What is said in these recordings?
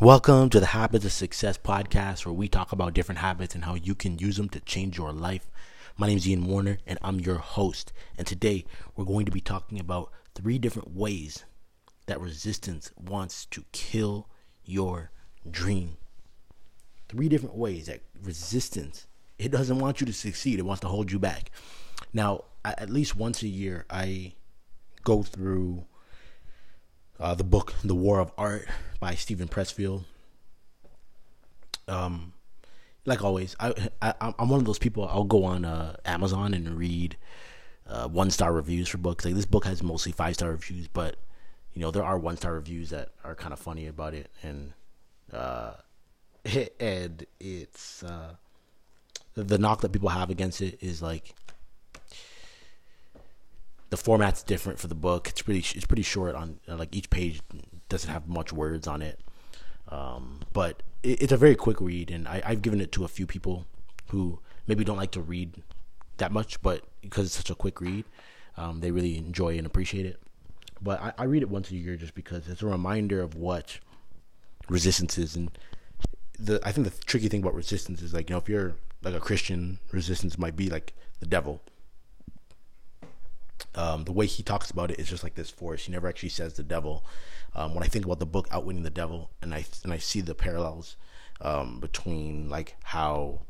Welcome to the Habits of Success podcast, where we talk about different habits and how you can use them to change your life. My name is Ian Warner, and I'm your host. And today we're going to be talking about three different ways that resistance wants to kill your dream. Three different ways that resistance it doesn't want you to succeed; it wants to hold you back. Now, at least once a year, I go through uh, the book The War of Art by Steven Pressfield. Um, like always, I, I I'm one of those people. I'll go on uh, Amazon and read uh, one star reviews for books. Like this book has mostly five star reviews, but you know there are one star reviews that are kind of funny about it, and uh, and it's uh, the knock that people have against it is like the format's different for the book. It's pretty it's pretty short on like each page doesn't have much words on it. Um, but it, it's a very quick read, and I, I've given it to a few people who maybe don't like to read that much, but because it's such a quick read, um, they really enjoy and appreciate it. But I, I read it once a year just because it's a reminder of what resistance is, and the I think the tricky thing about resistance is like you know if you're like a Christian, resistance might be like the devil um, the way he talks about it is just like this force. He never actually says the devil. Um, when I think about the book Outwitting the Devil, and I and I see the parallels um, between like how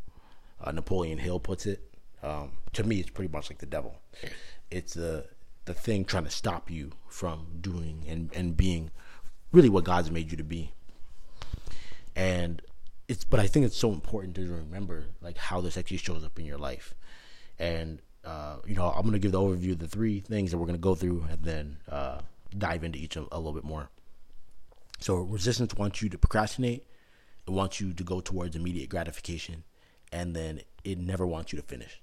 uh, Napoleon Hill puts it, um, to me it's pretty much like the devil. It's the the thing trying to stop you from doing and and being really what God's made you to be. And it's but I think it's so important to remember like how this actually shows up in your life. And uh, you know, I'm going to give the overview of the three things that we're going to go through and then uh, dive into each a, a little bit more. So, resistance wants you to procrastinate, it wants you to go towards immediate gratification, and then it never wants you to finish.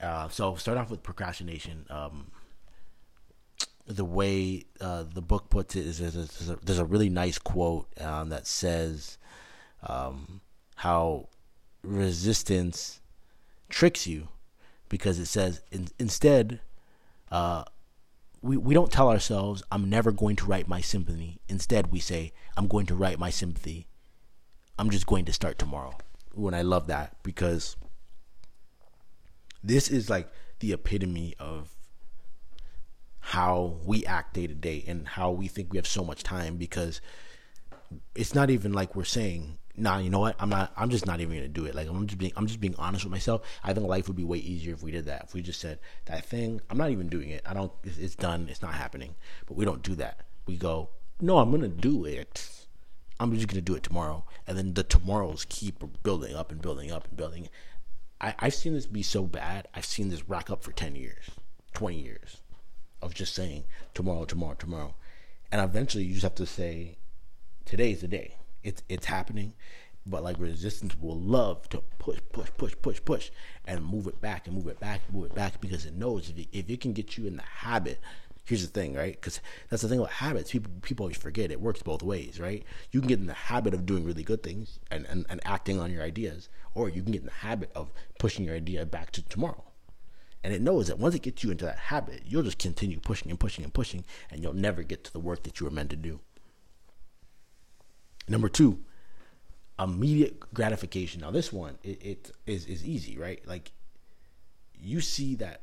Uh, so, start off with procrastination. Um, the way uh, the book puts it is there's a, there's a, there's a really nice quote um, that says um, how resistance tricks you because it says in, instead, uh, we, we don't tell ourselves, I'm never going to write my symphony. Instead, we say, I'm going to write my sympathy. I'm just going to start tomorrow. When I love that because this is like the epitome of how we act day to day and how we think we have so much time because it's not even like we're saying nah, you know what? I'm not. I'm just not even gonna do it. Like I'm just being. I'm just being honest with myself. I think life would be way easier if we did that. If we just said that thing. I'm not even doing it. I don't. It's, it's done. It's not happening. But we don't do that. We go. No, I'm gonna do it. I'm just gonna do it tomorrow. And then the tomorrows keep building up and building up and building. I, I've seen this be so bad. I've seen this rack up for ten years, twenty years, of just saying tomorrow, tomorrow, tomorrow, and eventually you just have to say, today's the day it's it's happening. But like resistance will love to push, push, push, push, push, and move it back and move it back, and move it back because it knows if it, if it can get you in the habit. Here's the thing, right? Because that's the thing about habits. People people always forget it works both ways, right? You can get in the habit of doing really good things and, and, and acting on your ideas, or you can get in the habit of pushing your idea back to tomorrow. And it knows that once it gets you into that habit, you'll just continue pushing and pushing and pushing, and you'll never get to the work that you were meant to do. Number two, immediate gratification. Now this one it, it is is easy, right? Like you see that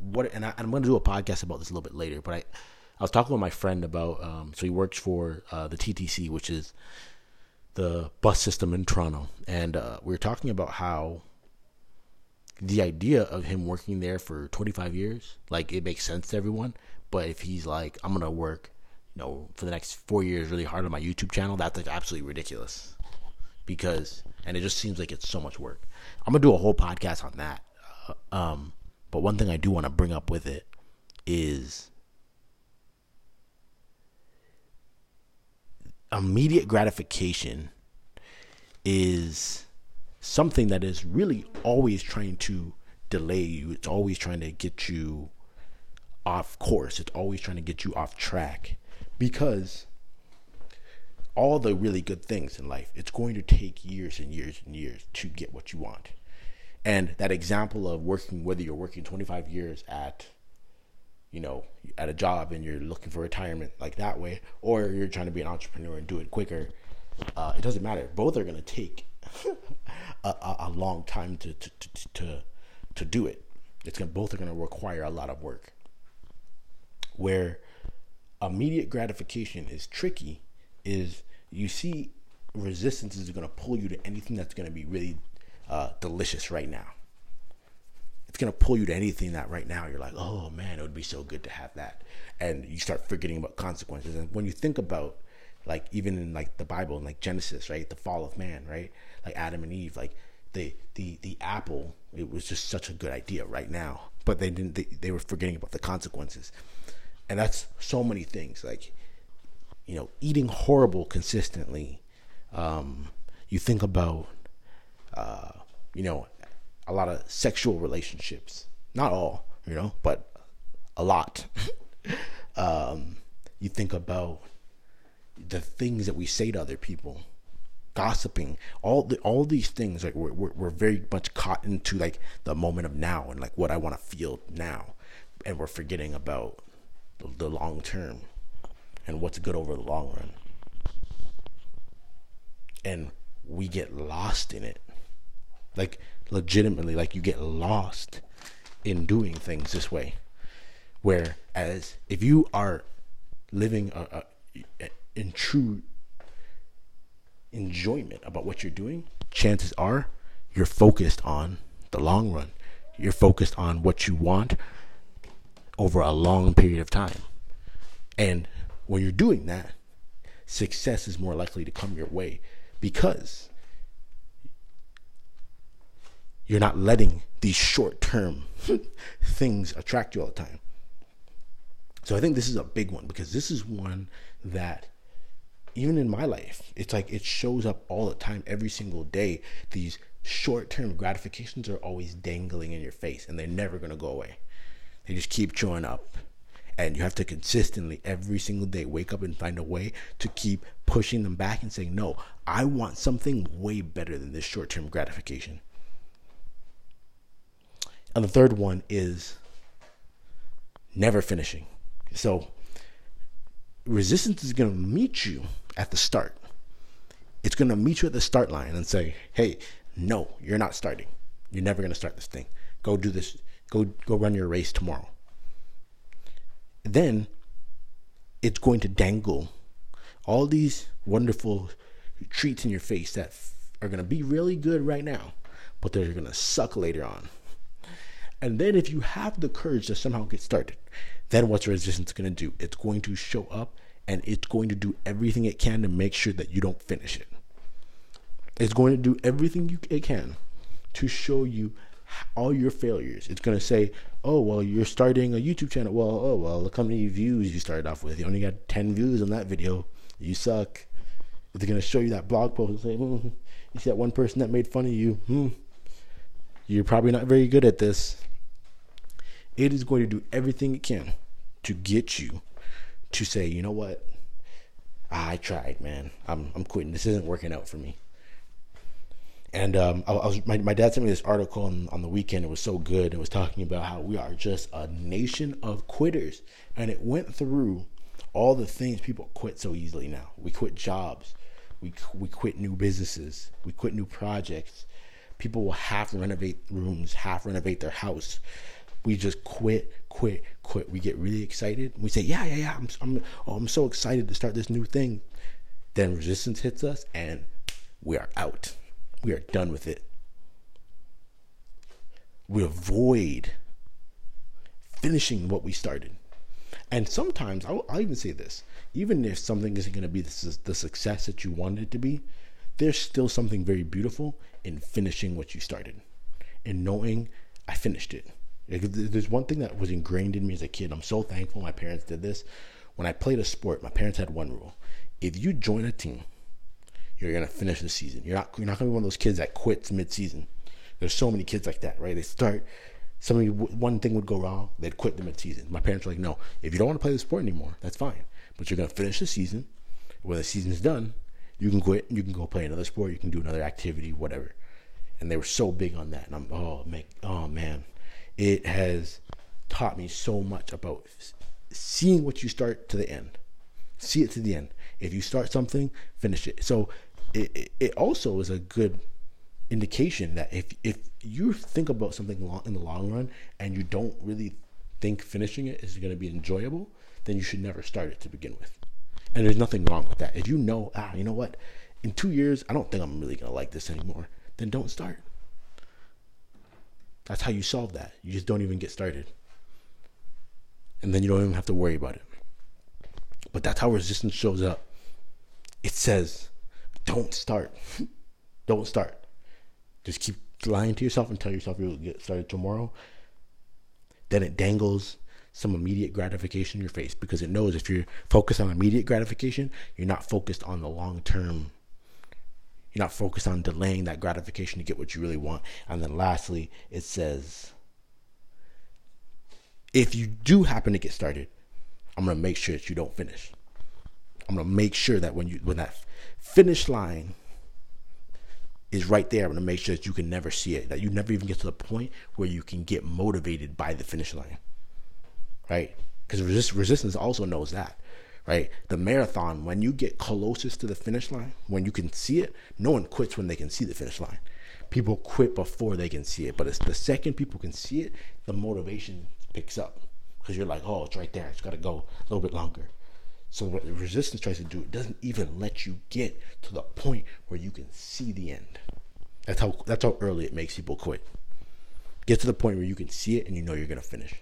what, and, I, am going to do a podcast about this a little bit later. But I, I was talking with my friend about. Um, so he works for uh, the TTC, which is the bus system in Toronto, and uh, we were talking about how the idea of him working there for 25 years, like it makes sense to everyone. But if he's like, I'm gonna work you know, for the next four years really hard on my YouTube channel, that's like absolutely ridiculous. Because, and it just seems like it's so much work. I'm gonna do a whole podcast on that. Uh, um, but one thing I do want to bring up with it is immediate gratification is something that is really always trying to delay you. It's always trying to get you off course. It's always trying to get you off track because all the really good things in life, it's going to take years and years and years to get what you want. And that example of working, whether you're working 25 years at, you know, at a job and you're looking for retirement like that way, or you're trying to be an entrepreneur and do it quicker. Uh, it doesn't matter. Both are going to take a, a, a, long time to to, to to to do it. It's gonna both are going to require a lot of work. Where immediate gratification is tricky, is you see resistance is going to pull you to anything that's going to be really uh, delicious right now. It's going to pull you to anything that right now you're like, oh man, it would be so good to have that. And you start forgetting about consequences. And when you think about, like, even in like the Bible, like Genesis, right, the fall of man, right, like Adam and Eve, like the the the apple, it was just such a good idea right now, but they didn't. They, they were forgetting about the consequences, and that's so many things. Like, you know, eating horrible consistently. Um, you think about uh, you know, a lot of sexual relationships. Not all, you know, but a lot. um, you think about the things that we say to other people, gossiping, all the all these things. Like we're we're, we're very much caught into like the moment of now and like what I want to feel now, and we're forgetting about the, long term and what's good over the long run. And we get lost in it like legitimately, like you get lost in doing things this way. Whereas if you are living a, a, in true enjoyment about what you're doing, chances are you're focused on the long run. You're focused on what you want over a long period of time. And when you're doing that, success is more likely to come your way because you're not letting these short term things attract you all the time. So I think this is a big one because this is one that even in my life, it's like it shows up all the time, every single day. These short term gratifications are always dangling in your face and they're never going to go away. They just keep showing up. And you have to consistently, every single day, wake up and find a way to keep pushing them back and saying, No, I want something way better than this short term gratification. And the third one is never finishing. So resistance is going to meet you at the start. It's going to meet you at the start line and say, "Hey, no, you're not starting. You're never going to start this thing. Go do this. Go go run your race tomorrow." Then it's going to dangle all these wonderful treats in your face that are going to be really good right now, but they're going to suck later on. And then if you have the courage to somehow get started, then what's resistance going to do? It's going to show up and it's going to do everything it can to make sure that you don't finish it. It's going to do everything you, it can to show you all your failures. It's to say, oh, well, you're starting a YouTube channel. Well, oh, well, look how many views you started off with. You only got 10 views on that video. You suck. Going to show you that blog post and say, hmm, you see that one person that made fun of you. Hmm, you're probably not very good at this. It is going to do everything it can to get you to say, you know what? I tried, man. I'm I'm quitting. This isn't working out for me. And um, I, I, was my, my dad sent me this article on, on the weekend. It was so good. It was talking about how we are just a nation of quitters, and it went through all the things people quit so easily now. We quit jobs, we we quit new businesses, we quit new projects. People will half renovate rooms, half renovate their house we just quit, quit, quit. We get really excited. We say, yeah, yeah, yeah. I'm, I'm, oh, I'm so excited to start this new thing. Then resistance hits us, and we are out. We are done with it. We avoid finishing what we started. And sometimes, I'll, I'll even say this even if something isn't going to be the, the success that you wanted it to be, there's still something very beautiful in finishing what you started and knowing I finished it. There's one thing that was ingrained in me as a kid. I'm so thankful my parents did this. When I played a sport, my parents had one rule: if you join a team, you're gonna finish the season. You're not you're not gonna be one of those kids that quits mid-season. There's so many kids like that, right? They start. Somebody one thing would go wrong, they'd quit the mid-season. My parents were like, no, if you don't want to play the sport anymore, that's fine, but you're gonna finish the season. When the season's done, you can quit. You can go play another sport. You can do another activity, whatever. And they were so big on that. And I'm oh man, oh man it has taught me so much about seeing what you start to the end. See it to the end. If you start something, finish it. So it, it also is a good indication that if if you think about something long, in the long run and you don't really think finishing it is going to be enjoyable, then you should never start it to begin with. And there's nothing wrong with that. If you know, ah, you know what, in two years I don't think I'm really going to like this anymore, then don't start. That's how you solve that. You just don't even get started. And then you don't even have to worry about it. But that's how resistance shows up. It says, don't start. don't start. Just keep lying to yourself and tell yourself you'll get started tomorrow. Then it dangles some immediate gratification in your face because it knows if you're focused on immediate gratification, you're not focused on the long term. You're not focused on delaying that gratification to get what you really want. And then lastly, it says, if you do happen to get started, I'm gonna make sure that you don't finish. I'm gonna make sure that when you when that finish line is right there, I'm gonna make sure that you can never see it, that you never even get to the point where you can get motivated by the finish line. Right? Because resist, resistance also knows that. Right? The marathon, when you get closest to the finish line, when you can see it, no one quits when they can see the finish line. People quit before they can see it. But it's the second people can see it, the motivation picks up because you're like, oh, it's right there. It's got to go a little bit longer. So what the resistance tries to do, it doesn't even let you get to the point where you can see the end. That's how that's how early it makes people quit. Get to the point where you can see it and you know you're gonna finish.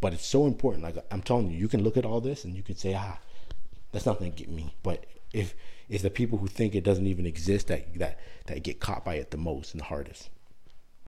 But it's so important. Like I'm telling you, you can look at all this and you can say, ah, that's not gonna get me. But if it's the people who think it doesn't even exist that that that get caught by it the most and the hardest.